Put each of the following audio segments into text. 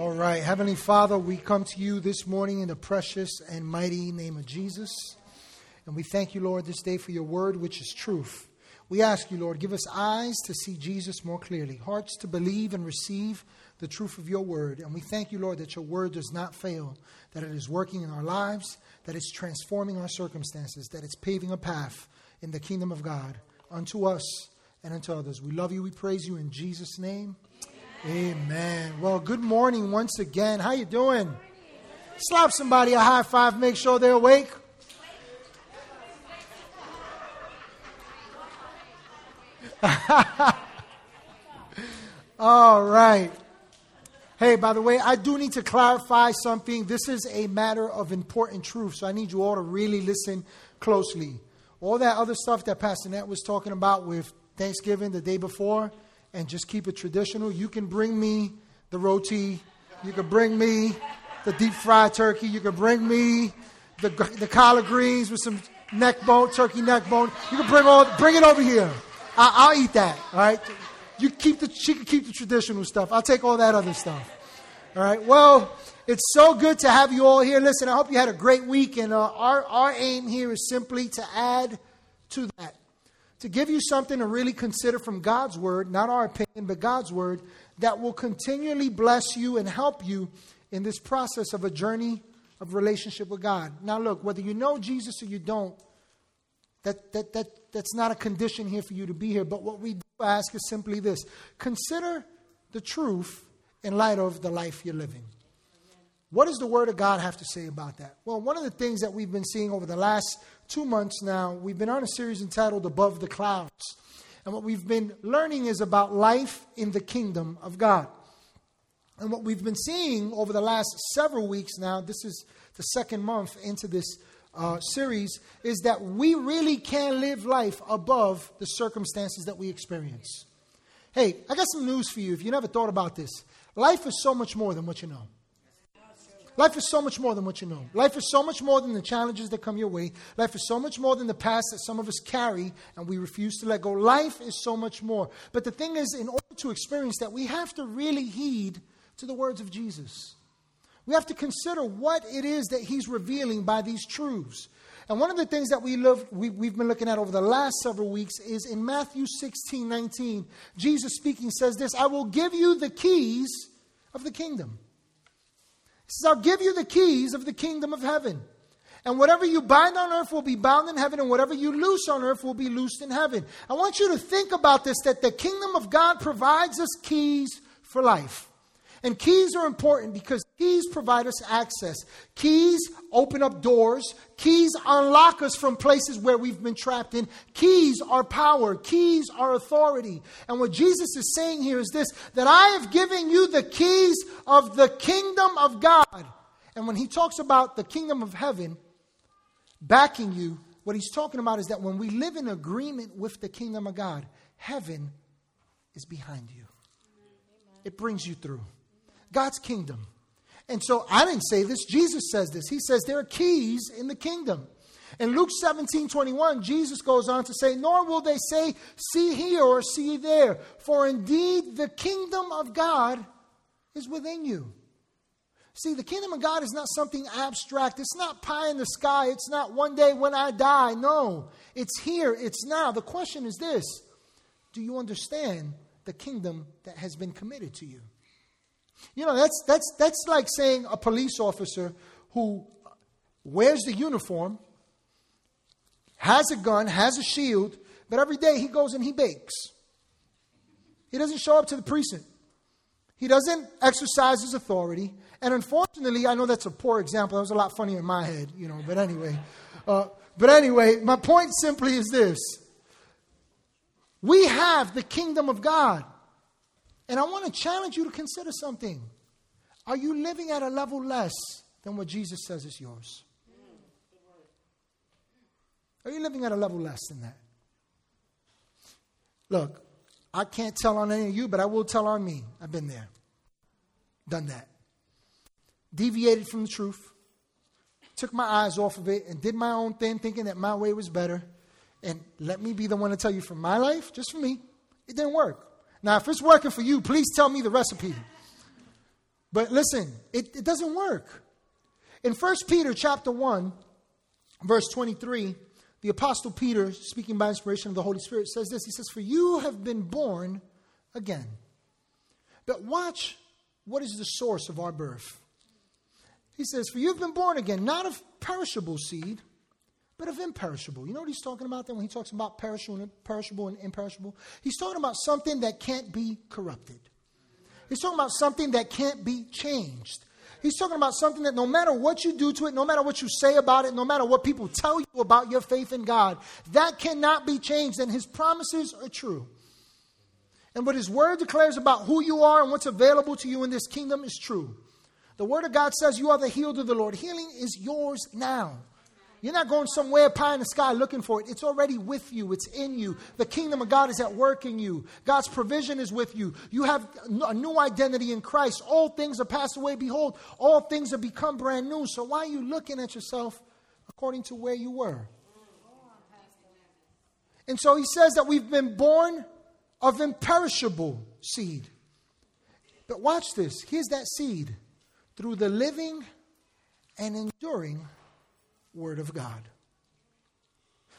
All right. Heavenly Father, we come to you this morning in the precious and mighty name of Jesus. And we thank you, Lord, this day for your word, which is truth. We ask you, Lord, give us eyes to see Jesus more clearly, hearts to believe and receive the truth of your word. And we thank you, Lord, that your word does not fail, that it is working in our lives, that it's transforming our circumstances, that it's paving a path in the kingdom of God unto us and unto others. We love you. We praise you in Jesus' name. Amen. Well, good morning once again. How you doing? Slap somebody a high five. Make sure they're awake. All right. Hey, by the way, I do need to clarify something. This is a matter of important truth, so I need you all to really listen closely. All that other stuff that Pastor Nat was talking about with Thanksgiving the day before, and just keep it traditional. You can bring me the roti, you can bring me the deep fried turkey, you can bring me the, the collard greens with some neck bone, turkey neck bone. You can bring all, bring it over here. I, will eat that. All right. You keep the, she can keep the traditional stuff. I'll take all that other stuff. All right. Well, it's so good to have you all here. Listen, I hope you had a great week. And uh, our, our aim here is simply to add to that to give you something to really consider from God's Word, not our opinion, but God's Word, that will continually bless you and help you in this process of a journey of relationship with God. Now, look, whether you know Jesus or you don't, that, that, that, that's not a condition here for you to be here. But what we do ask is simply this consider the truth in light of the life you're living. What does the Word of God have to say about that? Well, one of the things that we've been seeing over the last two months now, we've been on a series entitled Above the Clouds. And what we've been learning is about life in the kingdom of God. And what we've been seeing over the last several weeks now, this is the second month into this uh, series, is that we really can live life above the circumstances that we experience. Hey, I got some news for you if you never thought about this. Life is so much more than what you know. Life is so much more than what you know. Life is so much more than the challenges that come your way. Life is so much more than the past that some of us carry and we refuse to let go. Life is so much more. But the thing is, in order to experience that, we have to really heed to the words of Jesus. We have to consider what it is that he's revealing by these truths. And one of the things that we love, we, have been looking at over the last several weeks is in Matthew 16 19, Jesus speaking says this I will give you the keys of the kingdom. Says, I'll give you the keys of the kingdom of heaven. And whatever you bind on earth will be bound in heaven, and whatever you loose on earth will be loosed in heaven. I want you to think about this that the kingdom of God provides us keys for life. And keys are important because keys provide us access. Keys open up doors. Keys unlock us from places where we've been trapped in. Keys are power. Keys are authority. And what Jesus is saying here is this that I have given you the keys of the kingdom of God. And when he talks about the kingdom of heaven backing you, what he's talking about is that when we live in agreement with the kingdom of God, heaven is behind you, it brings you through. God's kingdom. And so I didn't say this, Jesus says this. He says there are keys in the kingdom. In Luke 17 21, Jesus goes on to say, Nor will they say, See here or see there, for indeed the kingdom of God is within you. See, the kingdom of God is not something abstract. It's not pie in the sky. It's not one day when I die. No, it's here. It's now. The question is this Do you understand the kingdom that has been committed to you? You know, that's, that's, that's like saying a police officer who wears the uniform, has a gun, has a shield, but every day he goes and he bakes. He doesn't show up to the precinct. He doesn't exercise his authority. And unfortunately, I know that's a poor example. That was a lot funnier in my head, you know, but anyway. Uh, but anyway, my point simply is this we have the kingdom of God. And I want to challenge you to consider something. Are you living at a level less than what Jesus says is yours? Are you living at a level less than that? Look, I can't tell on any of you, but I will tell on me. I've been there, done that. Deviated from the truth, took my eyes off of it, and did my own thing, thinking that my way was better. And let me be the one to tell you from my life, just for me, it didn't work. Now, if it's working for you, please tell me the recipe. But listen, it, it doesn't work. In 1 Peter chapter 1, verse 23, the Apostle Peter, speaking by inspiration of the Holy Spirit, says this He says, For you have been born again. But watch what is the source of our birth. He says, For you have been born again, not of perishable seed, but of imperishable. You know what he's talking about there when he talks about perishable and imperishable? He's talking about something that can't be corrupted. He's talking about something that can't be changed. He's talking about something that no matter what you do to it, no matter what you say about it, no matter what people tell you about your faith in God, that cannot be changed, and His promises are true. And what His Word declares about who you are and what's available to you in this kingdom is true. The Word of God says you are the healed of the Lord. Healing is yours now. You're not going somewhere pie in the sky looking for it. It's already with you, it's in you. The kingdom of God is at work in you. God's provision is with you. You have a new identity in Christ. All things are passed away. Behold, all things have become brand new. So why are you looking at yourself according to where you were? And so he says that we've been born of imperishable seed. But watch this. Here's that seed through the living and enduring Word of God.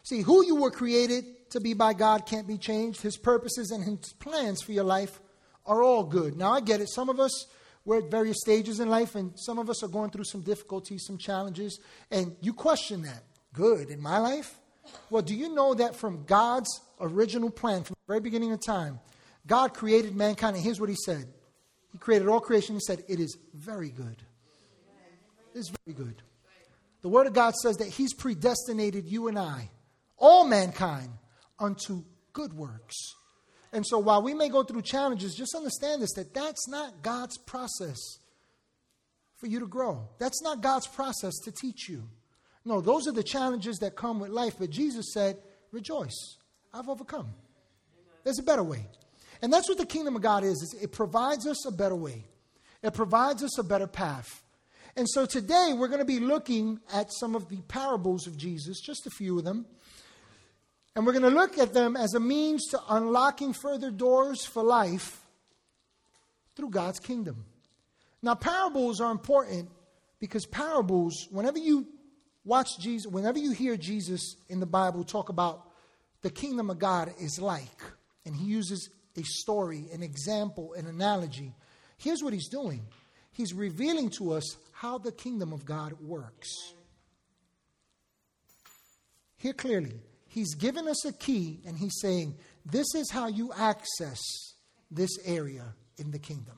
See, who you were created to be by God can't be changed. His purposes and His plans for your life are all good. Now, I get it. Some of us, we're at various stages in life, and some of us are going through some difficulties, some challenges, and you question that. Good. In my life? Well, do you know that from God's original plan, from the very beginning of time, God created mankind, and here's what He said He created all creation. He said, It is very good. It is very good. The Word of God says that He's predestinated you and I, all mankind, unto good works. And so while we may go through challenges, just understand this that that's not God's process for you to grow. That's not God's process to teach you. No, those are the challenges that come with life. But Jesus said, Rejoice, I've overcome. There's a better way. And that's what the kingdom of God is, is it provides us a better way. It provides us a better path. And so today we're going to be looking at some of the parables of Jesus, just a few of them. And we're going to look at them as a means to unlocking further doors for life through God's kingdom. Now, parables are important because parables, whenever you watch Jesus, whenever you hear Jesus in the Bible talk about the kingdom of God is like, and he uses a story, an example, an analogy, here's what he's doing. He's revealing to us how the kingdom of God works. Here clearly, he's given us a key and he's saying, This is how you access this area in the kingdom.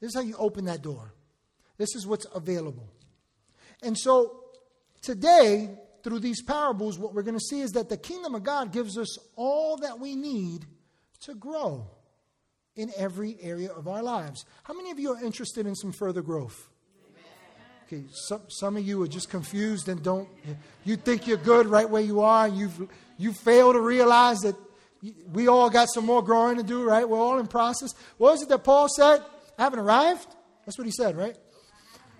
This is how you open that door. This is what's available. And so today, through these parables, what we're going to see is that the kingdom of God gives us all that we need to grow in every area of our lives. How many of you are interested in some further growth? Okay, some, some of you are just confused and don't, you think you're good right where you are, you've, you fail to realize that we all got some more growing to do, right? We're all in process. What was it that Paul said? I haven't arrived? That's what he said, right?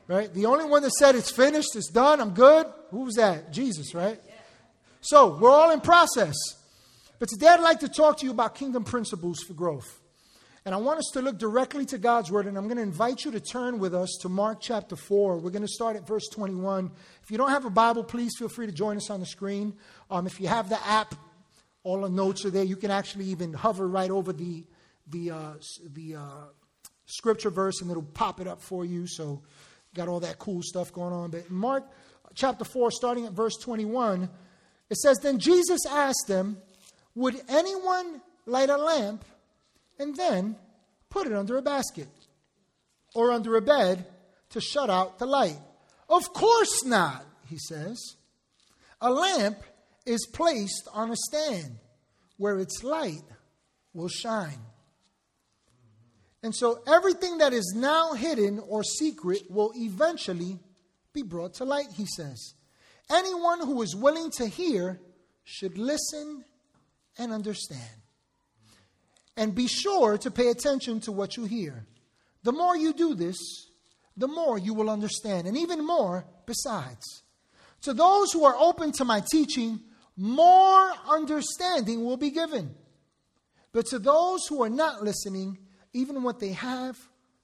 Right? The only one that said it's finished, it's done, I'm good. Who was that? Jesus, right? So we're all in process. But today I'd like to talk to you about kingdom principles for growth. And I want us to look directly to God's word, and I'm going to invite you to turn with us to Mark chapter 4. We're going to start at verse 21. If you don't have a Bible, please feel free to join us on the screen. Um, if you have the app, all the notes are there. You can actually even hover right over the, the, uh, the uh, scripture verse, and it'll pop it up for you. So, got all that cool stuff going on. But Mark chapter 4, starting at verse 21, it says, Then Jesus asked them, Would anyone light a lamp? And then put it under a basket or under a bed to shut out the light. Of course not, he says. A lamp is placed on a stand where its light will shine. And so everything that is now hidden or secret will eventually be brought to light, he says. Anyone who is willing to hear should listen and understand. And be sure to pay attention to what you hear. The more you do this, the more you will understand, and even more besides. To those who are open to my teaching, more understanding will be given. But to those who are not listening, even what they have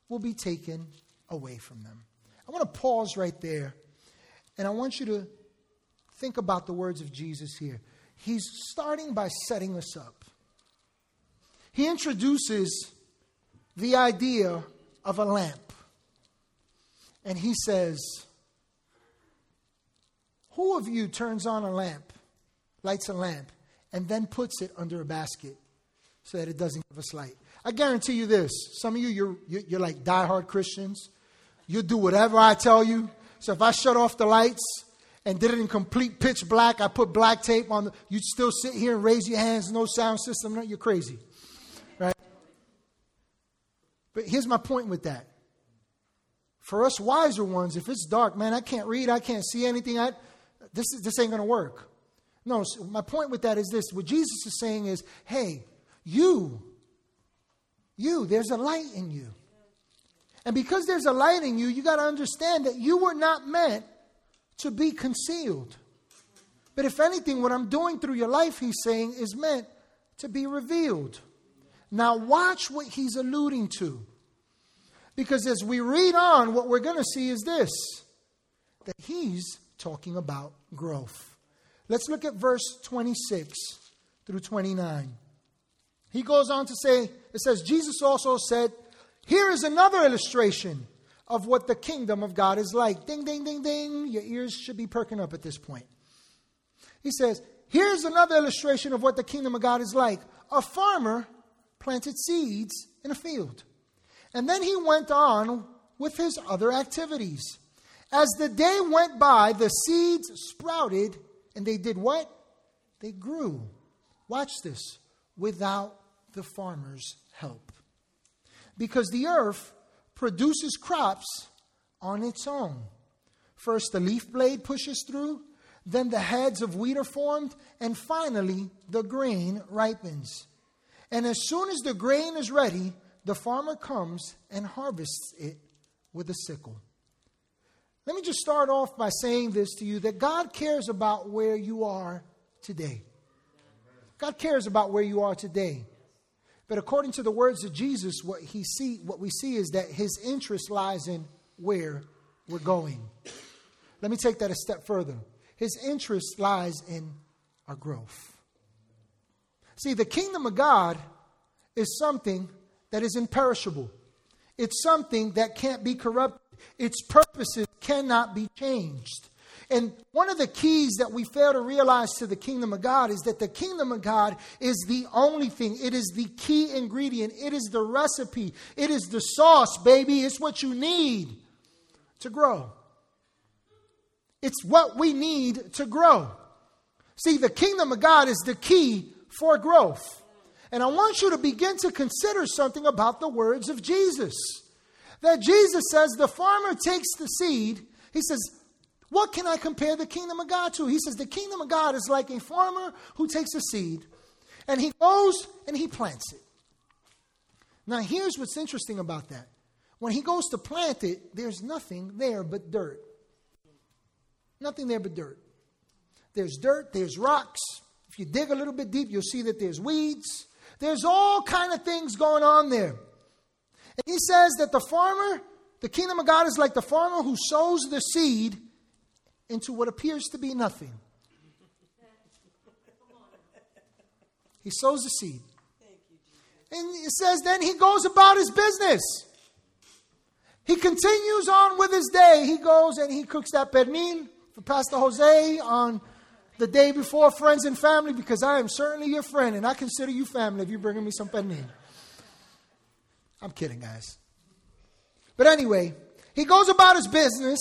will be taken away from them. I want to pause right there, and I want you to think about the words of Jesus here. He's starting by setting us up. He introduces the idea of a lamp. And he says, Who of you turns on a lamp, lights a lamp, and then puts it under a basket so that it doesn't give us light? I guarantee you this. Some of you, you're, you're like diehard Christians. You do whatever I tell you. So if I shut off the lights and did it in complete pitch black, I put black tape on, the, you'd still sit here and raise your hands, no sound system. No, you're crazy. But here's my point with that. For us wiser ones, if it's dark, man, I can't read, I can't see anything, I, this, is, this ain't going to work. No, so my point with that is this. What Jesus is saying is, hey, you you. There's a light in you. And because there's a light in you, you got to understand that you were not meant to be concealed. But if anything, what I'm doing through your life, he's saying, is meant to be revealed. Now, watch what he's alluding to. Because as we read on, what we're going to see is this that he's talking about growth. Let's look at verse 26 through 29. He goes on to say, it says, Jesus also said, Here is another illustration of what the kingdom of God is like. Ding, ding, ding, ding. Your ears should be perking up at this point. He says, Here's another illustration of what the kingdom of God is like. A farmer planted seeds in a field. And then he went on with his other activities. As the day went by, the seeds sprouted and they did what? They grew. Watch this without the farmer's help. Because the earth produces crops on its own. First, the leaf blade pushes through, then the heads of wheat are formed, and finally, the grain ripens. And as soon as the grain is ready, the farmer comes and harvests it with a sickle. Let me just start off by saying this to you that God cares about where you are today. God cares about where you are today. But according to the words of Jesus, what, he see, what we see is that his interest lies in where we're going. Let me take that a step further. His interest lies in our growth. See, the kingdom of God is something that is imperishable, it's something that can't be corrupted, its purposes cannot be changed. And one of the keys that we fail to realize to the kingdom of God is that the kingdom of God is the only thing. It is the key ingredient. It is the recipe. It is the sauce, baby. It's what you need to grow. It's what we need to grow. See, the kingdom of God is the key for growth. And I want you to begin to consider something about the words of Jesus. That Jesus says the farmer takes the seed, he says, what can I compare the kingdom of God to? He says the kingdom of God is like a farmer who takes a seed and he goes and he plants it. Now, here's what's interesting about that. When he goes to plant it, there's nothing there but dirt. Nothing there but dirt. There's dirt, there's rocks. If you dig a little bit deep, you'll see that there's weeds. There's all kind of things going on there. And he says that the farmer, the kingdom of God is like the farmer who sows the seed into what appears to be nothing. He sows the seed. And it says, then he goes about his business. He continues on with his day. He goes and he cooks that pernil for Pastor Jose on the day before friends and family because I am certainly your friend and I consider you family if you're bringing me some pernil. I'm kidding, guys. But anyway, he goes about his business.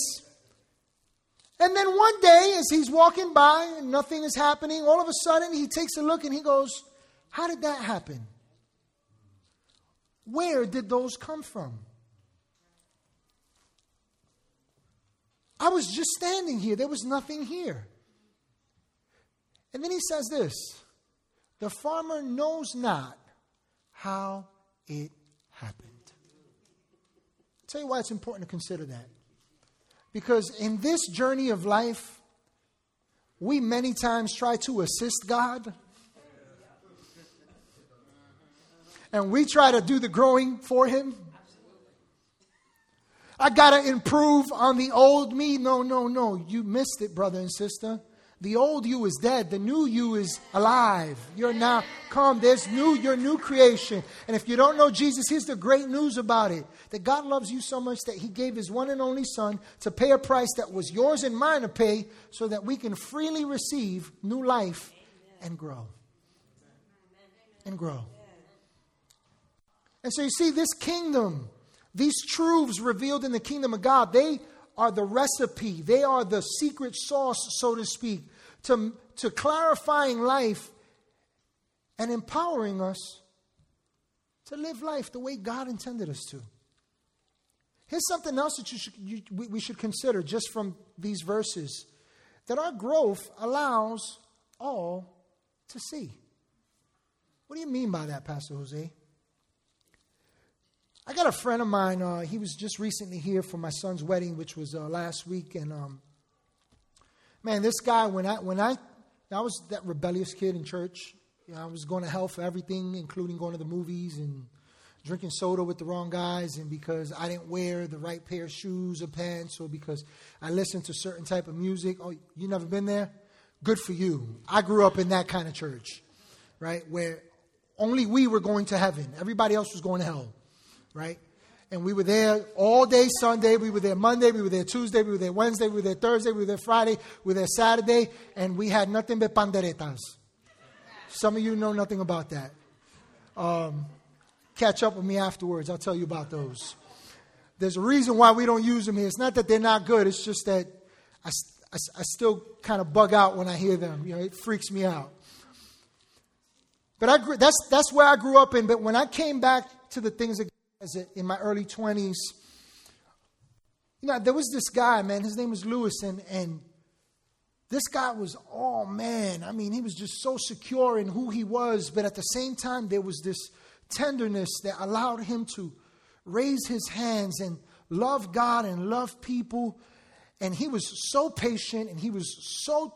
And then one day, as he's walking by and nothing is happening, all of a sudden he takes a look and he goes, How did that happen? Where did those come from? I was just standing here, there was nothing here. And then he says this The farmer knows not how it happened. I'll tell you why it's important to consider that. Because in this journey of life, we many times try to assist God. And we try to do the growing for Him. I got to improve on the old me. No, no, no. You missed it, brother and sister. The old you is dead. The new you is alive. You're now come. There's new, your new creation. And if you don't know Jesus, here's the great news about it. That God loves you so much that he gave his one and only son to pay a price that was yours and mine to pay so that we can freely receive new life and grow. And grow. And so you see, this kingdom, these truths revealed in the kingdom of God, they are the recipe, they are the secret sauce, so to speak, to, to clarifying life and empowering us to live life the way God intended us to. Here's something else that you should, you, we, we should consider just from these verses that our growth allows all to see. What do you mean by that, Pastor Jose? I got a friend of mine. Uh, he was just recently here for my son's wedding, which was uh, last week, and um, man, this guy, when I, when I, I was that rebellious kid in church. You know, I was going to hell for everything, including going to the movies and drinking soda with the wrong guys, and because I didn't wear the right pair of shoes or pants, or because I listened to certain type of music. Oh, you never been there? Good for you. I grew up in that kind of church, right, where only we were going to heaven. Everybody else was going to hell, right? And we were there all day Sunday. We were there Monday. We were there Tuesday. We were there Wednesday. We were there Thursday. We were there Friday. We were there Saturday. And we had nothing but panderetas. Some of you know nothing about that. Um, catch up with me afterwards. I'll tell you about those. There's a reason why we don't use them here. It's not that they're not good. It's just that I, I, I still kind of bug out when I hear them. You know, it freaks me out. But I, grew, that's, that's where I grew up in. But when I came back to the things that in my early 20s. You know, there was this guy, man, his name was Lewis, and, and this guy was, oh man, I mean, he was just so secure in who he was, but at the same time, there was this tenderness that allowed him to raise his hands and love God and love people. And he was so patient and he was so,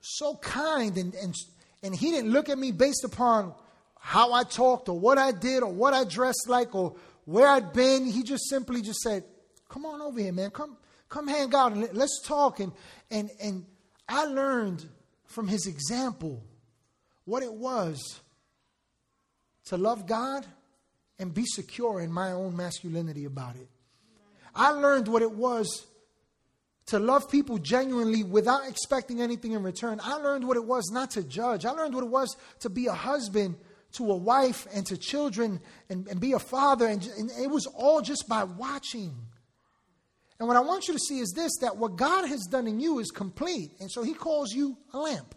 so kind. And, and, and he didn't look at me based upon how I talked or what I did or what I dressed like or where I'd been. He just simply just said, Come on over here, man. Come, come hang out and let's talk. And, and, and I learned from his example what it was to love God and be secure in my own masculinity about it. I learned what it was to love people genuinely without expecting anything in return. I learned what it was not to judge. I learned what it was to be a husband to a wife and to children and, and be a father. And, and it was all just by watching. And what I want you to see is this that what God has done in you is complete. And so he calls you a lamp.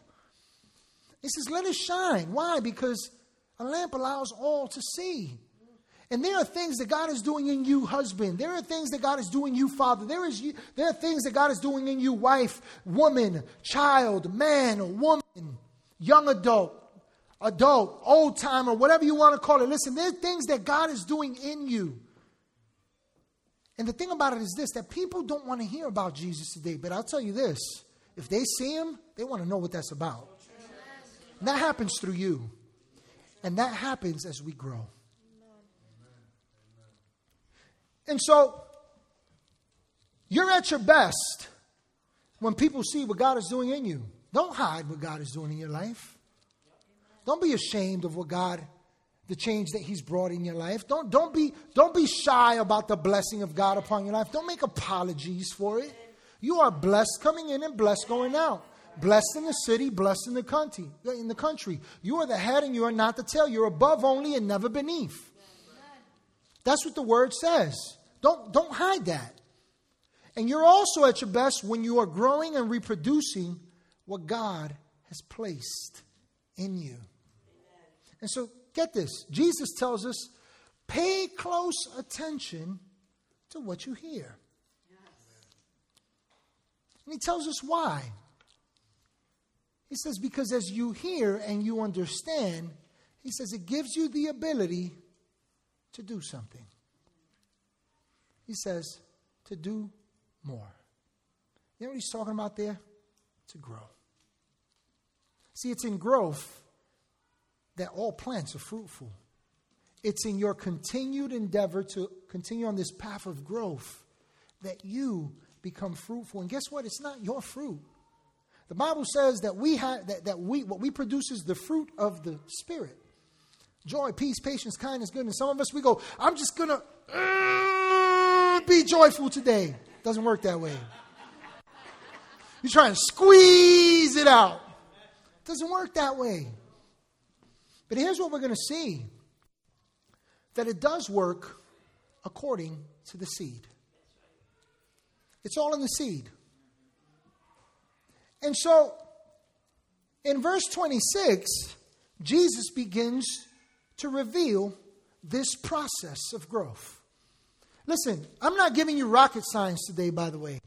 He says, Let it shine. Why? Because a lamp allows all to see. And there are things that God is doing in you, husband. There are things that God is doing you, father. There, is, you, there are things that God is doing in you, wife, woman, child, man, woman, young adult, adult, old timer, whatever you want to call it. Listen, there's things that God is doing in you. And the thing about it is this that people don't want to hear about Jesus today. But I'll tell you this if they see him, they want to know what that's about. And that happens through you. And that happens as we grow. And so, you're at your best when people see what God is doing in you. Don't hide what God is doing in your life. Don't be ashamed of what God, the change that He's brought in your life. Don't, don't, be, don't be shy about the blessing of God upon your life. Don't make apologies for it. You are blessed coming in and blessed going out. Blessed in the city, blessed in the country. In the country, you are the head and you are not the tail. You're above only and never beneath. That's what the word says. Don't, don't hide that. And you're also at your best when you are growing and reproducing what God has placed in you. And so, get this Jesus tells us pay close attention to what you hear. And he tells us why. He says, because as you hear and you understand, he says it gives you the ability to do something. He says, to do more. You know what he's talking about there? To grow. See, it's in growth that all plants are fruitful. it's in your continued endeavor to continue on this path of growth that you become fruitful. And guess what? It's not your fruit. The Bible says that we have that, that we what we produce is the fruit of the Spirit. Joy, peace, patience, kindness, goodness. Some of us we go, I'm just gonna uh, be joyful today. Doesn't work that way. You try and squeeze it out. Doesn't work that way. But here's what we're going to see that it does work according to the seed. It's all in the seed. And so, in verse 26, Jesus begins to reveal this process of growth. Listen, I'm not giving you rocket science today, by the way.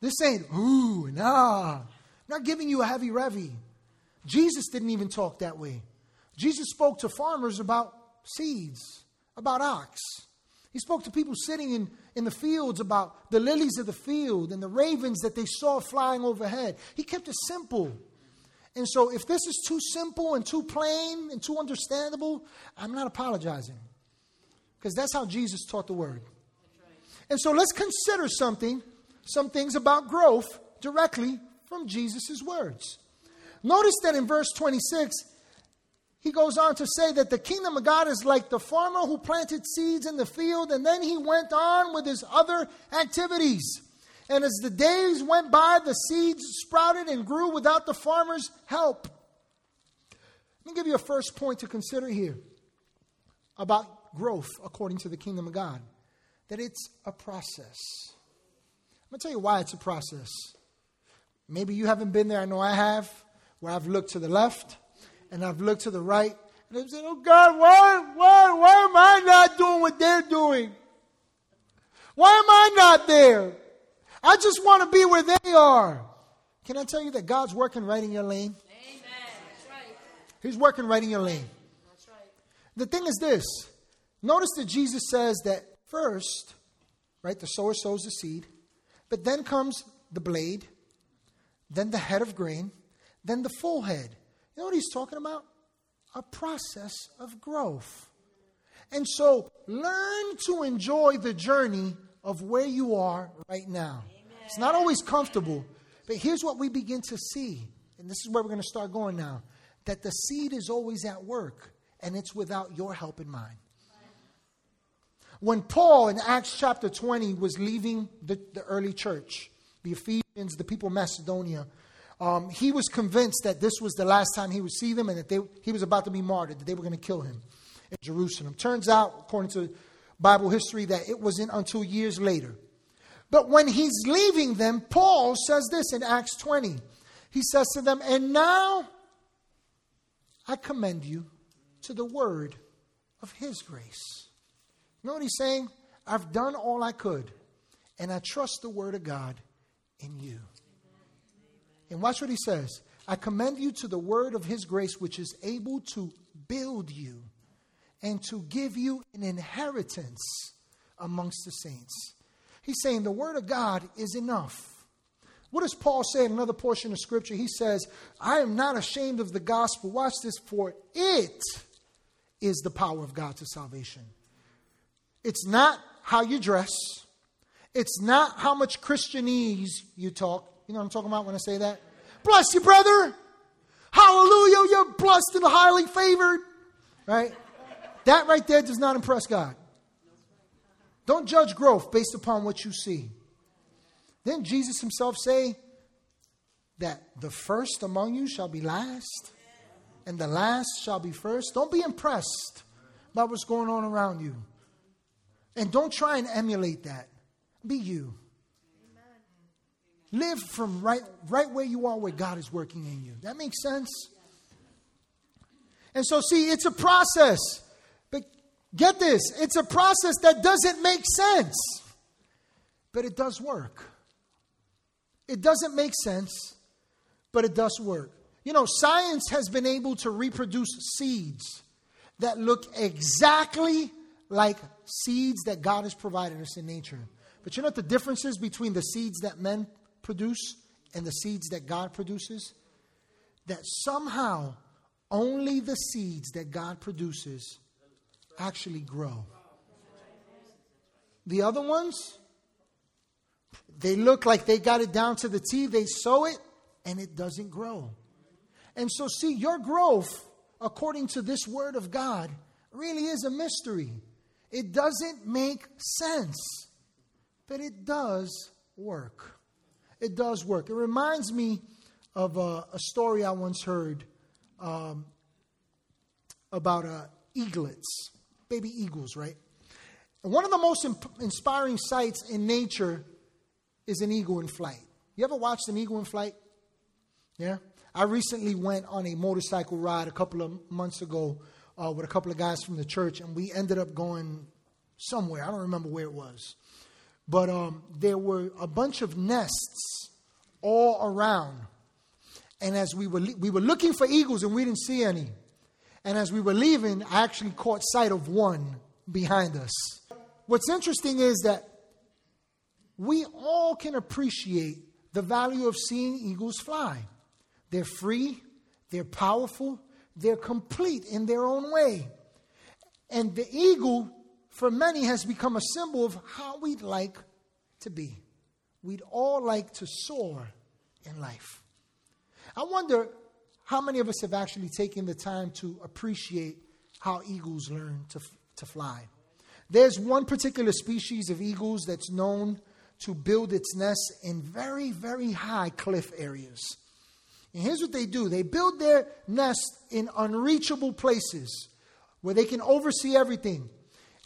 This ain't, ooh, nah. I'm not giving you a heavy revy. Jesus didn't even talk that way. Jesus spoke to farmers about seeds, about ox. He spoke to people sitting in, in the fields about the lilies of the field and the ravens that they saw flying overhead. He kept it simple. And so, if this is too simple and too plain and too understandable, I'm not apologizing. Because that's how Jesus taught the word. And so, let's consider something, some things about growth directly from Jesus' words. Notice that in verse 26, he goes on to say that the kingdom of God is like the farmer who planted seeds in the field and then he went on with his other activities. And as the days went by, the seeds sprouted and grew without the farmer's help. Let me give you a first point to consider here about growth according to the kingdom of God that it's a process. I'm going to tell you why it's a process. Maybe you haven't been there, I know I have where I've looked to the left and I've looked to the right and I've said, Oh God, why, why, why am I not doing what they're doing? Why am I not there? I just want to be where they are. Can I tell you that God's working right in your lane? Amen. That's right. He's working right in your lane. That's right. The thing is this notice that Jesus says that first, right, the sower sows the seed, but then comes the blade, then the head of grain, then the full head. You know what he's talking about? A process of growth. And so learn to enjoy the journey of where you are right now. Amen. It's not always comfortable, but here's what we begin to see. And this is where we're going to start going now that the seed is always at work, and it's without your help in mind. When Paul in Acts chapter 20 was leaving the, the early church, the Ephesians, the people of Macedonia, um, he was convinced that this was the last time he would see them and that they, he was about to be martyred, that they were going to kill him in Jerusalem. Turns out, according to Bible history, that it wasn't until years later. But when he's leaving them, Paul says this in Acts 20. He says to them, And now I commend you to the word of his grace. You know what he's saying? I've done all I could, and I trust the word of God in you. And watch what he says I commend you to the word of his grace, which is able to build you and to give you an inheritance amongst the saints. He's saying the word of God is enough. What does Paul say in another portion of scripture? He says, I am not ashamed of the gospel. Watch this, for it is the power of God to salvation. It's not how you dress, it's not how much Christianese you talk, you know what I'm talking about when I say that? Bless you, brother. Hallelujah. You're blessed and highly favored. Right? That right there does not impress God. Don't judge growth based upon what you see. Then Jesus himself say that the first among you shall be last, and the last shall be first. Don't be impressed by what's going on around you. And don't try and emulate that. Be you. Live from right, right where you are, where God is working in you. That makes sense? And so, see, it's a process. But get this it's a process that doesn't make sense, but it does work. It doesn't make sense, but it does work. You know, science has been able to reproduce seeds that look exactly like seeds that God has provided us in nature. But you know what the difference is between the seeds that men produce and the seeds that God produces, that somehow only the seeds that God produces actually grow. The other ones, they look like they got it down to the T, they sow it, and it doesn't grow. And so, see, your growth, according to this word of God, really is a mystery. It doesn't make sense, but it does work. It does work. It reminds me of a, a story I once heard um, about uh, eaglets, baby eagles, right? And one of the most imp- inspiring sights in nature is an eagle in flight. You ever watched an eagle in flight? Yeah? I recently went on a motorcycle ride a couple of months ago uh, with a couple of guys from the church, and we ended up going somewhere. I don't remember where it was. But um, there were a bunch of nests all around and as we were, we were looking for eagles and we didn't see any. And as we were leaving, I actually caught sight of one behind us. What's interesting is that we all can appreciate the value of seeing eagles fly. They're free, they're powerful, they're complete in their own way. And the eagle, for many, has become a symbol of how we'd like to be. We'd all like to soar in life. I wonder how many of us have actually taken the time to appreciate how eagles learn to, to fly. There's one particular species of eagles that's known to build its nest in very, very high cliff areas. And here's what they do they build their nest in unreachable places where they can oversee everything.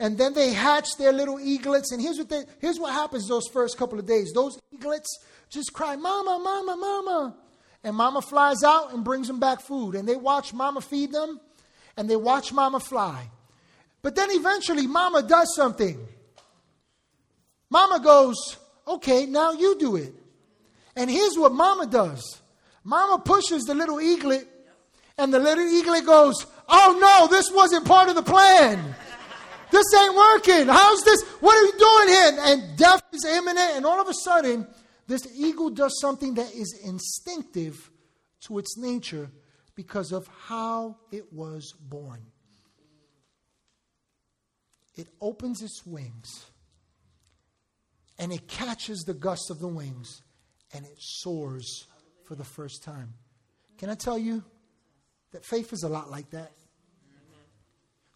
And then they hatch their little eaglets. And here's what, they, here's what happens those first couple of days those eaglets just cry, Mama, Mama, Mama and mama flies out and brings them back food. And they watch mama feed them and they watch mama fly. But then eventually, mama does something. Mama goes, okay, now you do it. And here's what mama does mama pushes the little eaglet, and the little eaglet goes, oh no, this wasn't part of the plan. This ain't working. How's this? What are you doing here? And death is imminent, and all of a sudden, this eagle does something that is instinctive to its nature because of how it was born. It opens its wings and it catches the gust of the wings and it soars for the first time. Can I tell you that faith is a lot like that?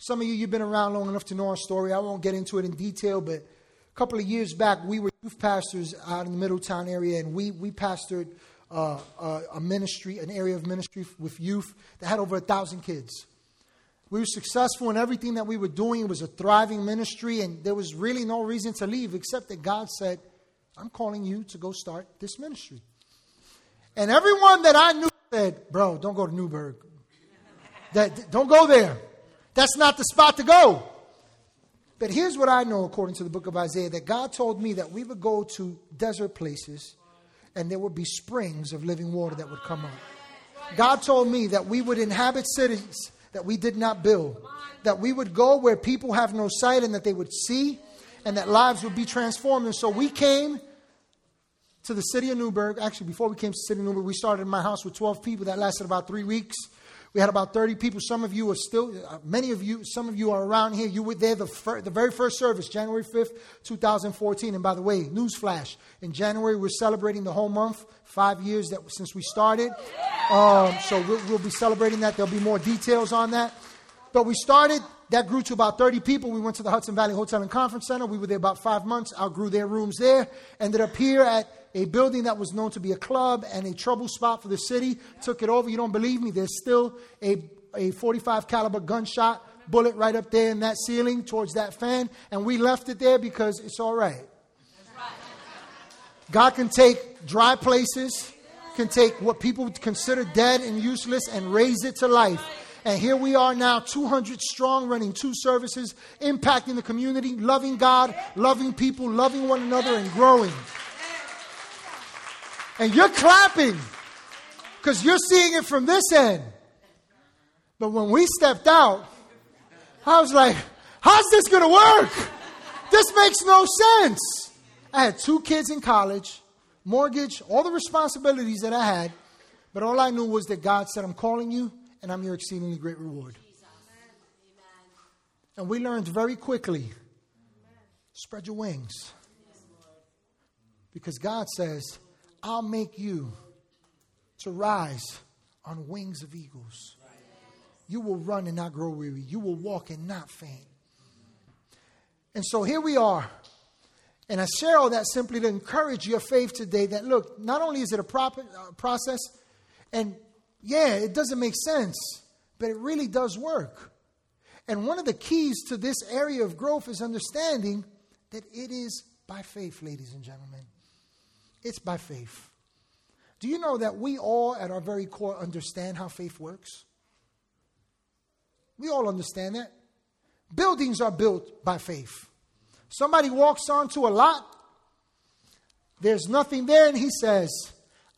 Some of you, you've been around long enough to know our story. I won't get into it in detail, but a couple of years back, we were youth pastors out in the Middletown area, and we, we pastored uh, uh, a ministry, an area of ministry with youth that had over a thousand kids. We were successful in everything that we were doing. It was a thriving ministry, and there was really no reason to leave except that God said, I'm calling you to go start this ministry. And everyone that I knew said, Bro, don't go to Newburgh. That, don't go there. That's not the spot to go. But here's what I know according to the book of Isaiah that God told me that we would go to desert places and there would be springs of living water that would come up. God told me that we would inhabit cities that we did not build, that we would go where people have no sight and that they would see, and that lives would be transformed. And so we came to the city of Newburgh. Actually, before we came to the city of Newburgh, we started in my house with 12 people. That lasted about three weeks. We had about 30 people. Some of you are still, uh, many of you, some of you are around here. You were there the, fir- the very first service, January 5th, 2014. And by the way, newsflash, in January we're celebrating the whole month, five years that since we started. Um, so we'll, we'll be celebrating that. There'll be more details on that. But we started, that grew to about 30 people. We went to the Hudson Valley Hotel and Conference Center. We were there about five months, outgrew their rooms there. Ended up here at a building that was known to be a club and a trouble spot for the city. Took it over. You don't believe me? There's still a, a 45 caliber gunshot bullet right up there in that ceiling towards that fan. And we left it there because it's all right. God can take dry places, can take what people consider dead and useless and raise it to life. And here we are now, 200 strong, running two services, impacting the community, loving God, loving people, loving one another, and growing. And you're clapping because you're seeing it from this end. But when we stepped out, I was like, how's this going to work? This makes no sense. I had two kids in college, mortgage, all the responsibilities that I had. But all I knew was that God said, I'm calling you, and I'm your exceedingly great reward. And we learned very quickly spread your wings. Because God says, I'll make you to rise on wings of eagles. You will run and not grow weary. You will walk and not faint. And so here we are. And I share all that simply to encourage your faith today that look, not only is it a proper, uh, process, and yeah, it doesn't make sense, but it really does work. And one of the keys to this area of growth is understanding that it is by faith, ladies and gentlemen. It's by faith. Do you know that we all, at our very core, understand how faith works? We all understand that. Buildings are built by faith. Somebody walks onto a lot, there's nothing there, and he says,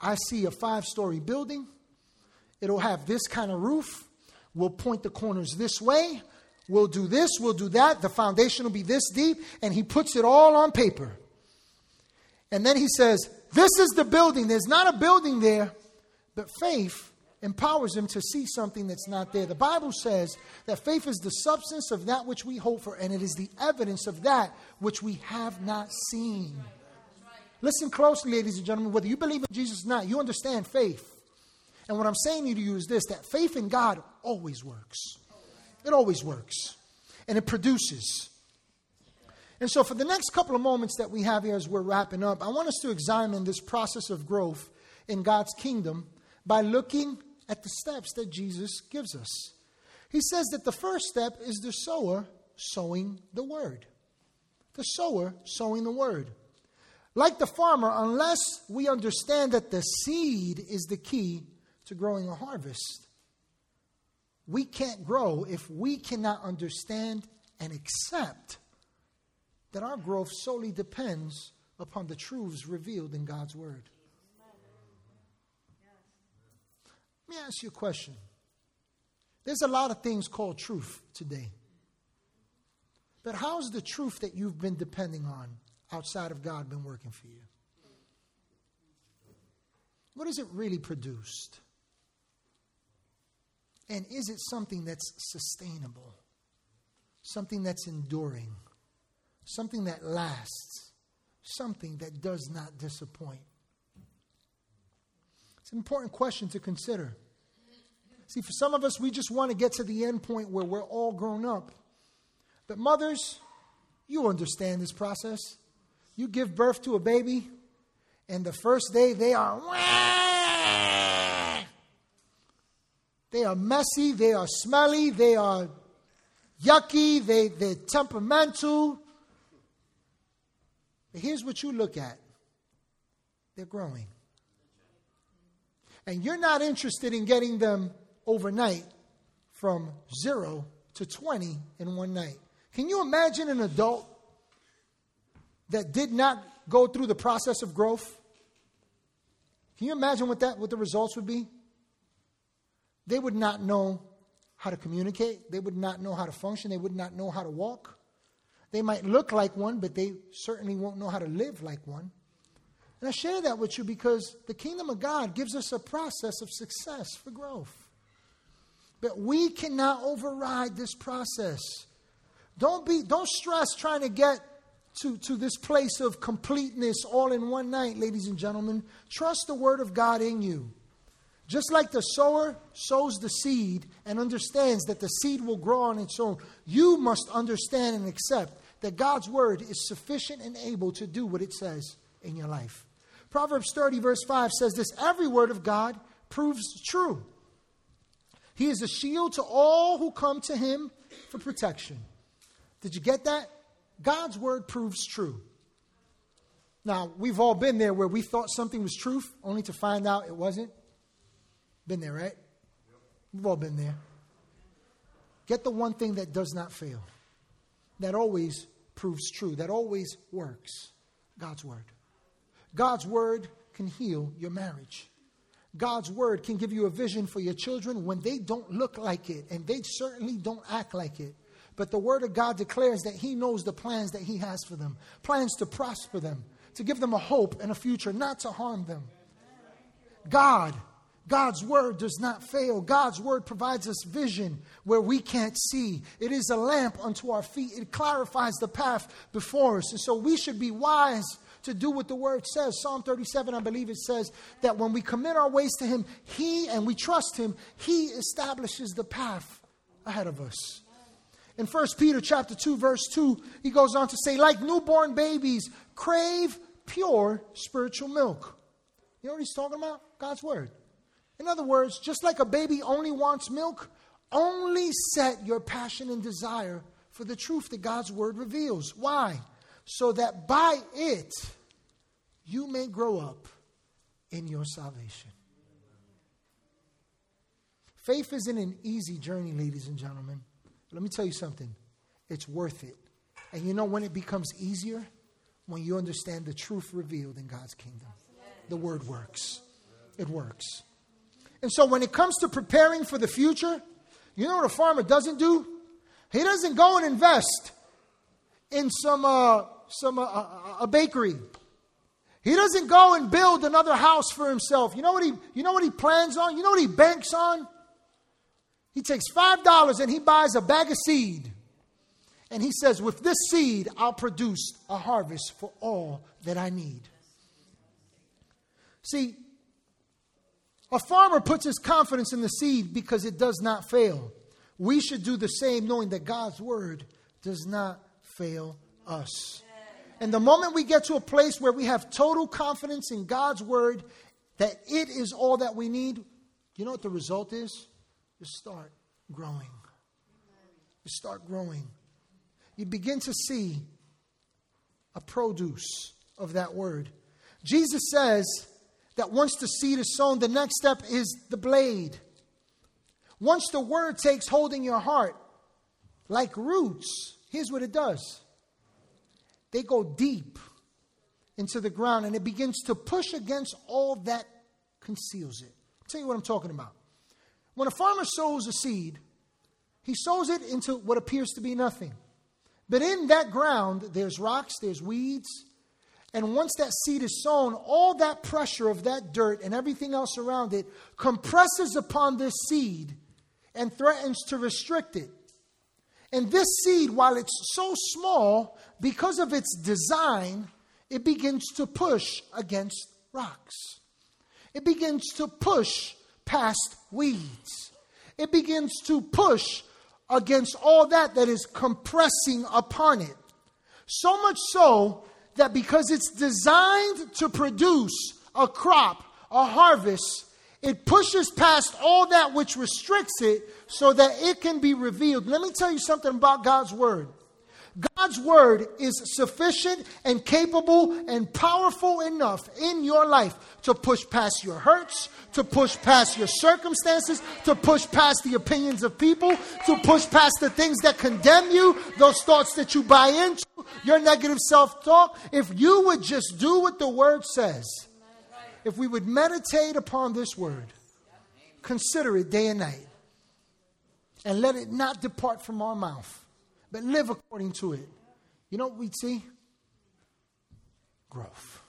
I see a five story building. It'll have this kind of roof. We'll point the corners this way. We'll do this, we'll do that. The foundation will be this deep. And he puts it all on paper. And then he says, This is the building. There's not a building there, but faith empowers him to see something that's not there. The Bible says that faith is the substance of that which we hope for, and it is the evidence of that which we have not seen. Listen closely, ladies and gentlemen. Whether you believe in Jesus or not, you understand faith. And what I'm saying to you is this that faith in God always works. It always works. And it produces. And so, for the next couple of moments that we have here as we're wrapping up, I want us to examine this process of growth in God's kingdom by looking at the steps that Jesus gives us. He says that the first step is the sower sowing the word. The sower sowing the word. Like the farmer, unless we understand that the seed is the key to growing a harvest, we can't grow if we cannot understand and accept that our growth solely depends upon the truths revealed in God's Word. Let me ask you a question. There's a lot of things called truth today. But how's the truth that you've been depending on outside of God been working for you? What has it really produced? And is it something that's sustainable? Something that's enduring? Something that lasts? Something that does not disappoint? It's an important question to consider. See, for some of us, we just want to get to the end point where we're all grown up. But mothers, you understand this process. You give birth to a baby, and the first day they are they are messy, they are smelly, they are yucky, they, they're temperamental. But here's what you look at they're growing. And you're not interested in getting them overnight from zero to 20 in one night. Can you imagine an adult that did not go through the process of growth? Can you imagine what that what the results would be? They would not know how to communicate. They would not know how to function. They would not know how to walk. They might look like one, but they certainly won't know how to live like one. And I share that with you because the kingdom of God gives us a process of success for growth. But we cannot override this process. Don't be don't stress trying to get to, to this place of completeness all in one night, ladies and gentlemen. Trust the word of God in you. Just like the sower sows the seed and understands that the seed will grow on its own, you must understand and accept that God's word is sufficient and able to do what it says in your life. Proverbs 30, verse 5 says this Every word of God proves true. He is a shield to all who come to him for protection. Did you get that? God's word proves true. Now, we've all been there where we thought something was truth only to find out it wasn't. Been there, right? We've all been there. Get the one thing that does not fail, that always proves true, that always works God's Word. God's Word can heal your marriage. God's Word can give you a vision for your children when they don't look like it, and they certainly don't act like it. But the Word of God declares that He knows the plans that He has for them plans to prosper them, to give them a hope and a future, not to harm them. God God's word does not fail. God's word provides us vision where we can't see. It is a lamp unto our feet. It clarifies the path before us. And so we should be wise to do what the word says. Psalm 37, I believe it says that when we commit our ways to him, he and we trust him, he establishes the path ahead of us. In 1 Peter chapter 2 verse 2, he goes on to say like newborn babies crave pure spiritual milk. You know what he's talking about? God's word. In other words, just like a baby only wants milk, only set your passion and desire for the truth that God's word reveals. Why? So that by it you may grow up in your salvation. Faith isn't an easy journey, ladies and gentlemen. Let me tell you something it's worth it. And you know when it becomes easier? When you understand the truth revealed in God's kingdom. The word works. It works. And so when it comes to preparing for the future, you know what a farmer doesn't do? He doesn't go and invest in some, uh, some uh, uh, a bakery. He doesn't go and build another house for himself. You know what he, you know what he plans on? You know what he banks on? He takes $5 and he buys a bag of seed. And he says, With this seed, I'll produce a harvest for all that I need. See, a farmer puts his confidence in the seed because it does not fail. We should do the same, knowing that God's word does not fail us. And the moment we get to a place where we have total confidence in God's word, that it is all that we need, you know what the result is? You start growing. You start growing. You begin to see a produce of that word. Jesus says, that once the seed is sown, the next step is the blade. Once the word takes hold in your heart, like roots, here's what it does they go deep into the ground and it begins to push against all that conceals it. I'll tell you what I'm talking about. When a farmer sows a seed, he sows it into what appears to be nothing. But in that ground, there's rocks, there's weeds, and once that seed is sown, all that pressure of that dirt and everything else around it compresses upon this seed and threatens to restrict it. And this seed, while it's so small, because of its design, it begins to push against rocks. It begins to push past weeds. It begins to push against all that that is compressing upon it. So much so that because it's designed to produce a crop, a harvest, it pushes past all that which restricts it so that it can be revealed. Let me tell you something about God's Word. God's word is sufficient and capable and powerful enough in your life to push past your hurts, to push past your circumstances, to push past the opinions of people, to push past the things that condemn you, those thoughts that you buy into, your negative self talk. If you would just do what the word says, if we would meditate upon this word, consider it day and night, and let it not depart from our mouth but live according to it. You know what we'd see? Growth.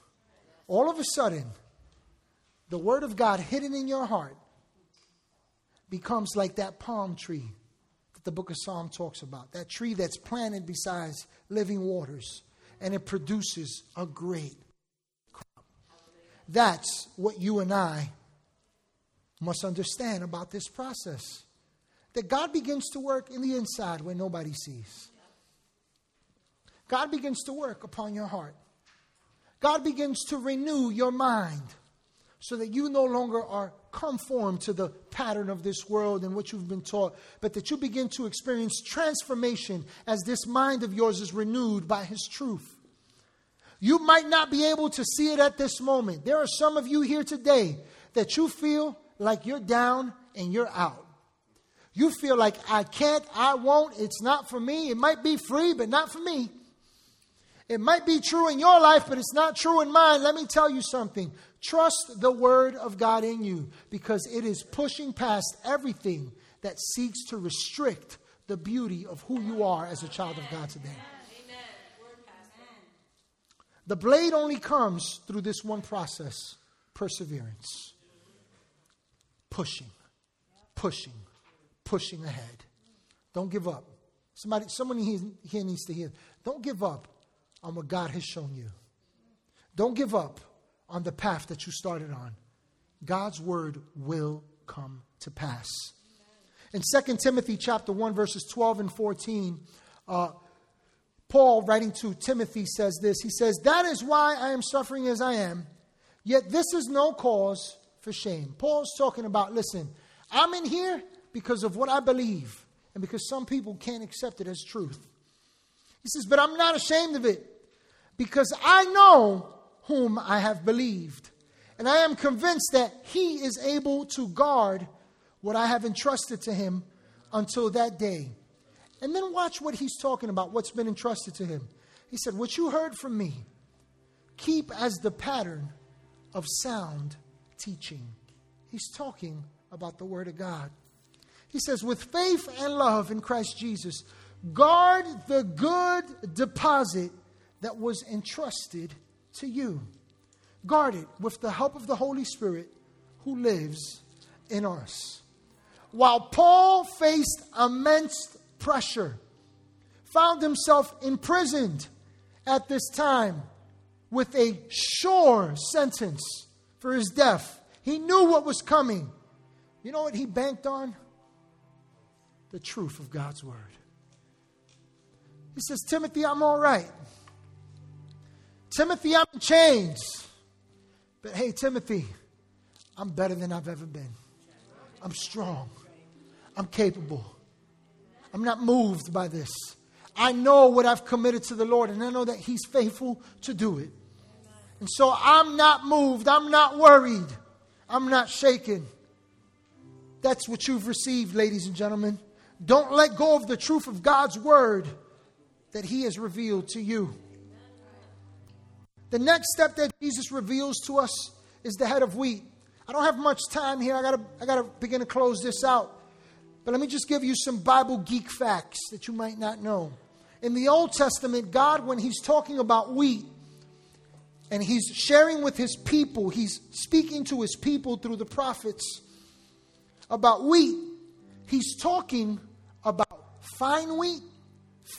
All of a sudden, the Word of God hidden in your heart becomes like that palm tree that the book of Psalm talks about. That tree that's planted beside living waters, and it produces a great crop. That's what you and I must understand about this process that God begins to work in the inside where nobody sees. God begins to work upon your heart. God begins to renew your mind so that you no longer are conformed to the pattern of this world and what you've been taught, but that you begin to experience transformation as this mind of yours is renewed by His truth. You might not be able to see it at this moment. There are some of you here today that you feel like you're down and you're out. You feel like, I can't, I won't, it's not for me. It might be free, but not for me. It might be true in your life, but it's not true in mine. Let me tell you something. Trust the word of God in you because it is pushing past everything that seeks to restrict the beauty of who you are as a child of God today. The blade only comes through this one process perseverance. pushing, pushing, pushing ahead. Don't give up. Somebody, someone here needs to hear. Don't give up on what God has shown you. Don't give up on the path that you started on. God's word will come to pass. In 2 Timothy chapter 1, verses 12 and 14, uh, Paul, writing to Timothy, says this. He says, That is why I am suffering as I am, yet this is no cause for shame. Paul's talking about, listen, I'm in here because of what I believe and because some people can't accept it as truth. He says, But I'm not ashamed of it because I know whom I have believed. And I am convinced that he is able to guard what I have entrusted to him until that day. And then watch what he's talking about, what's been entrusted to him. He said, What you heard from me, keep as the pattern of sound teaching. He's talking about the Word of God. He says, With faith and love in Christ Jesus, guard the good deposit that was entrusted to you. Guard it with the help of the Holy Spirit who lives in us. While Paul faced immense pressure, found himself imprisoned at this time with a sure sentence for his death. He knew what was coming. You know what he banked on? The truth of God's word. He says, Timothy, I'm all right. Timothy, I'm in chains. But hey, Timothy, I'm better than I've ever been. I'm strong. I'm capable. I'm not moved by this. I know what I've committed to the Lord, and I know that He's faithful to do it. And so I'm not moved. I'm not worried. I'm not shaken. That's what you've received, ladies and gentlemen. Don't let go of the truth of God's word that He has revealed to you. The next step that Jesus reveals to us is the head of wheat. I don't have much time here. I gotta, I gotta begin to close this out. But let me just give you some Bible geek facts that you might not know. In the Old Testament, God, when He's talking about wheat and He's sharing with His people, He's speaking to His people through the prophets about wheat, He's talking about fine wheat,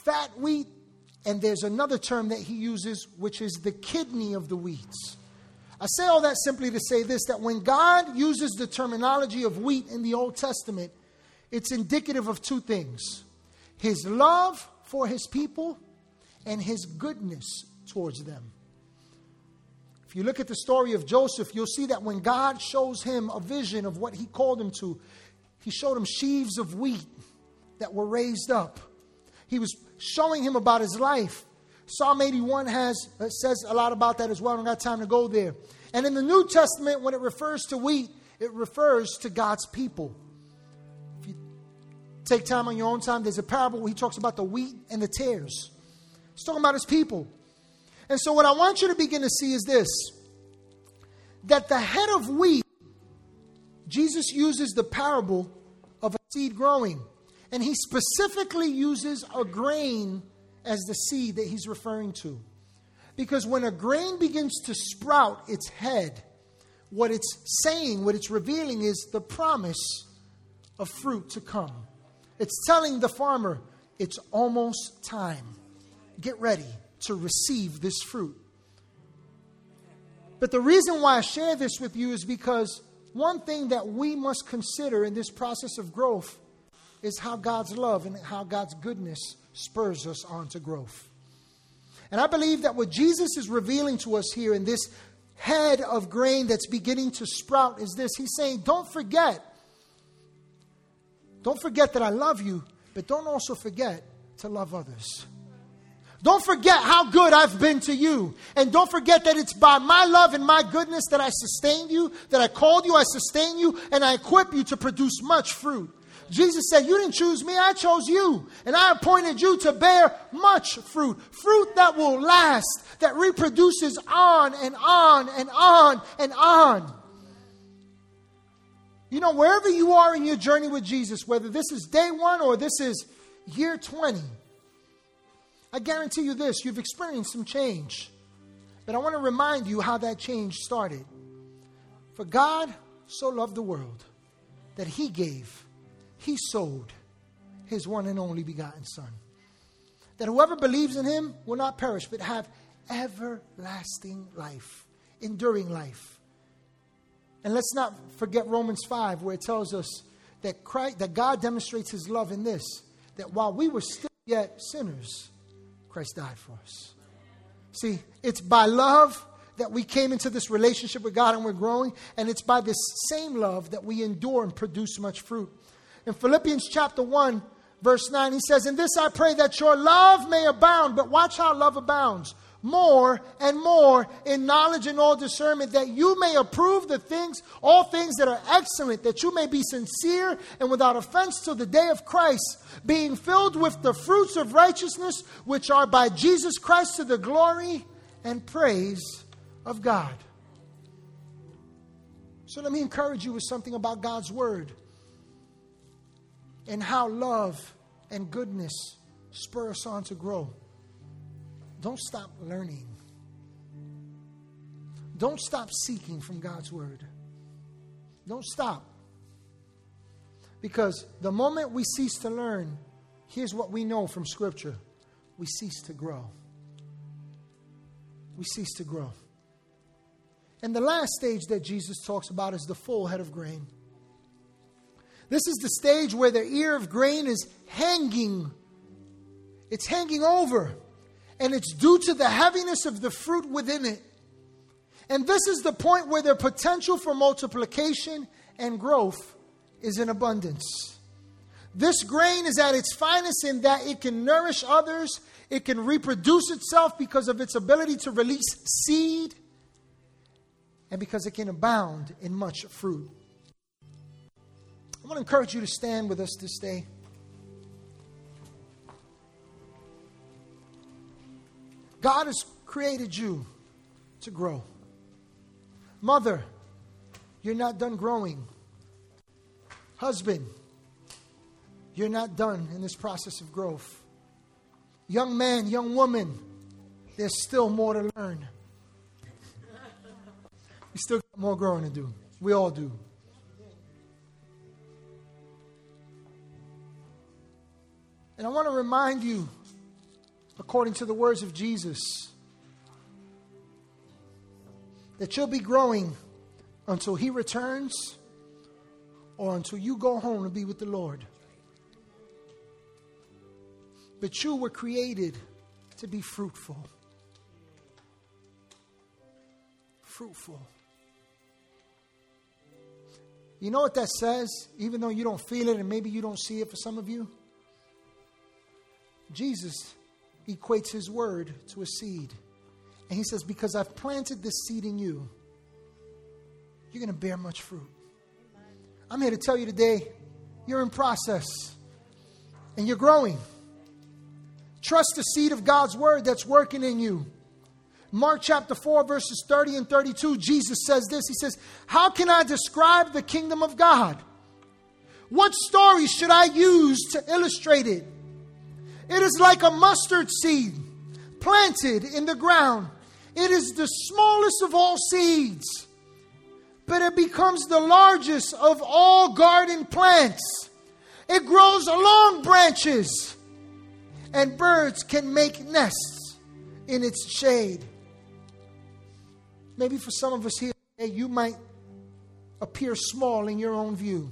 fat wheat, and there's another term that he uses, which is the kidney of the wheats. I say all that simply to say this that when God uses the terminology of wheat in the Old Testament, it's indicative of two things his love for his people and his goodness towards them. If you look at the story of Joseph, you'll see that when God shows him a vision of what he called him to, he showed him sheaves of wheat that were raised up. He was showing him about his life. Psalm 81 has uh, says a lot about that as well. I don't got time to go there. And in the New Testament, when it refers to wheat, it refers to God's people. If you take time on your own time, there's a parable where he talks about the wheat and the tares. He's talking about his people. And so, what I want you to begin to see is this that the head of wheat, Jesus uses the parable of a seed growing. And he specifically uses a grain as the seed that he's referring to. Because when a grain begins to sprout its head, what it's saying, what it's revealing is the promise of fruit to come. It's telling the farmer, it's almost time. Get ready to receive this fruit. But the reason why I share this with you is because one thing that we must consider in this process of growth is how God's love and how God's goodness spurs us on to growth. And I believe that what Jesus is revealing to us here in this head of grain that's beginning to sprout is this He's saying, Don't forget. Don't forget that I love you, but don't also forget to love others. Don't forget how good I've been to you. And don't forget that it's by my love and my goodness that I sustained you, that I called you, I sustain you, and I equip you to produce much fruit. Jesus said, You didn't choose me, I chose you. And I appointed you to bear much fruit. Fruit that will last, that reproduces on and on and on and on. You know, wherever you are in your journey with Jesus, whether this is day one or this is year 20, I guarantee you this you've experienced some change. But I want to remind you how that change started. For God so loved the world that he gave, he sowed his one and only begotten Son. That whoever believes in him will not perish, but have everlasting life, enduring life. And let's not forget Romans 5, where it tells us that, Christ, that God demonstrates his love in this that while we were still yet sinners, Christ died for us. See, it's by love that we came into this relationship with God and we're growing, and it's by this same love that we endure and produce much fruit. In Philippians chapter 1, verse 9, he says, In this I pray that your love may abound, but watch how love abounds more and more in knowledge and all discernment, that you may approve the things, all things that are excellent, that you may be sincere and without offense till the day of Christ, being filled with the fruits of righteousness, which are by Jesus Christ to the glory and praise of God. So let me encourage you with something about God's Word and how love and goodness spur us on to grow. Don't stop learning. Don't stop seeking from God's Word. Don't stop. Because the moment we cease to learn, here's what we know from Scripture we cease to grow. We cease to grow. And the last stage that Jesus talks about is the full head of grain. This is the stage where the ear of grain is hanging, it's hanging over and it's due to the heaviness of the fruit within it. And this is the point where their potential for multiplication and growth is in abundance. This grain is at its finest in that it can nourish others, it can reproduce itself because of its ability to release seed, and because it can abound in much fruit. I want to encourage you to stand with us this day. God has created you to grow. Mother, you're not done growing. Husband, you're not done in this process of growth. Young man, young woman, there's still more to learn. We still got more growing to do. We all do. And I want to remind you according to the words of Jesus, that you'll be growing until He returns or until you go home to be with the Lord. But you were created to be fruitful. Fruitful. You know what that says, even though you don't feel it and maybe you don't see it for some of you? Jesus equates his word to a seed. And he says, Because I've planted this seed in you, you're going to bear much fruit. I'm here to tell you today, you're in process and you're growing. Trust the seed of God's word that's working in you. Mark chapter 4, verses 30 and 32, Jesus says this He says, How can I describe the kingdom of God? What story should I use to illustrate it? It is like a mustard seed planted in the ground. It is the smallest of all seeds, but it becomes the largest of all garden plants. It grows along branches, and birds can make nests in its shade. Maybe for some of us here, you might appear small in your own view.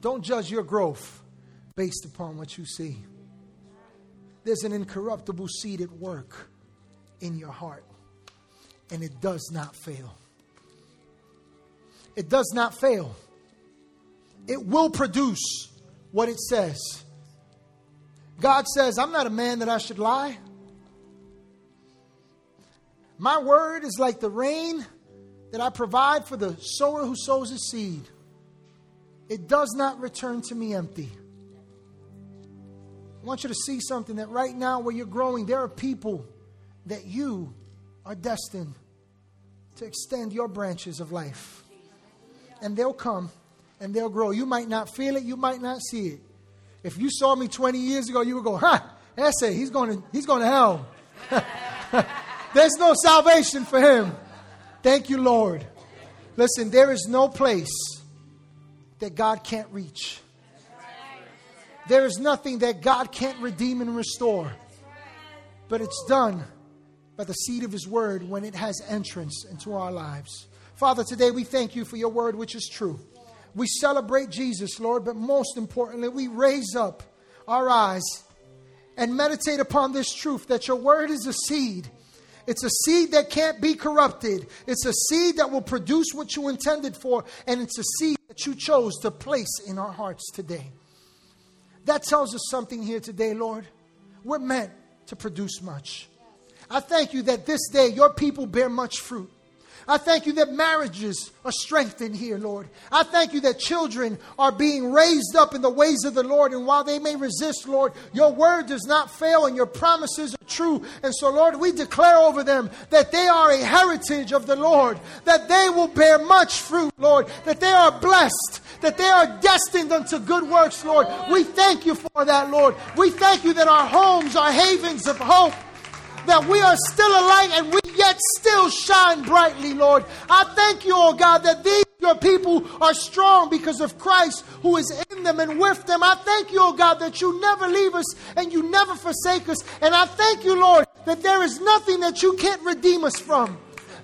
Don't judge your growth based upon what you see. There's an incorruptible seed at work in your heart, and it does not fail. It does not fail. It will produce what it says. God says, I'm not a man that I should lie. My word is like the rain that I provide for the sower who sows his seed. It does not return to me empty. I want you to see something that right now, where you're growing, there are people that you are destined to extend your branches of life. And they'll come and they'll grow. You might not feel it, you might not see it. If you saw me 20 years ago, you would go, huh, that's it, he's going to, he's going to hell. There's no salvation for him. Thank you, Lord. Listen, there is no place that God can't reach. There is nothing that God can't redeem and restore. But it's done by the seed of His word when it has entrance into our lives. Father, today we thank you for your word, which is true. We celebrate Jesus, Lord, but most importantly, we raise up our eyes and meditate upon this truth that your word is a seed. It's a seed that can't be corrupted. It's a seed that will produce what you intended for, and it's a seed that you chose to place in our hearts today. That tells us something here today, Lord. We're meant to produce much. I thank you that this day your people bear much fruit. I thank you that marriages are strengthened here, Lord. I thank you that children are being raised up in the ways of the Lord. And while they may resist, Lord, your word does not fail and your promises are true. And so, Lord, we declare over them that they are a heritage of the Lord, that they will bear much fruit, Lord, that they are blessed, that they are destined unto good works, Lord. We thank you for that, Lord. We thank you that our homes are havens of hope that we are still alive and we yet still shine brightly, Lord. I thank you, oh God, that these your people are strong because of Christ who is in them and with them. I thank you, oh God, that you never leave us and you never forsake us. And I thank you, Lord, that there is nothing that you can't redeem us from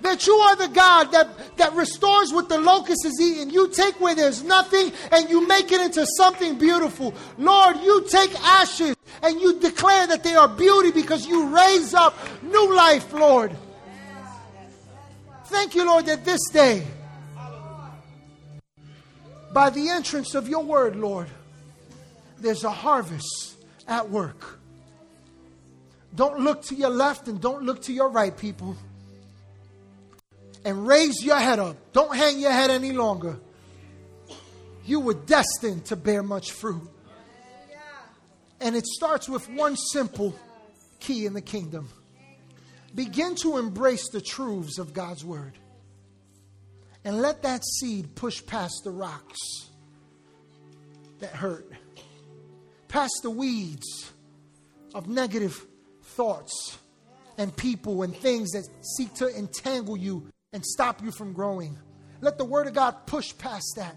that you are the God that, that restores what the locust is eating. You take where there's nothing and you make it into something beautiful. Lord, you take ashes and you declare that they are beauty because you raise up new life, Lord. Thank you, Lord, that this day, by the entrance of your word, Lord, there's a harvest at work. Don't look to your left and don't look to your right, people and raise your head up. Don't hang your head any longer. You were destined to bear much fruit. And it starts with one simple key in the kingdom. Begin to embrace the truths of God's word. And let that seed push past the rocks that hurt, past the weeds of negative thoughts and people and things that seek to entangle you and stop you from growing. Let the Word of God push past that.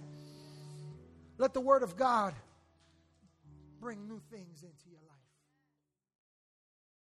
Let the Word of God bring new things.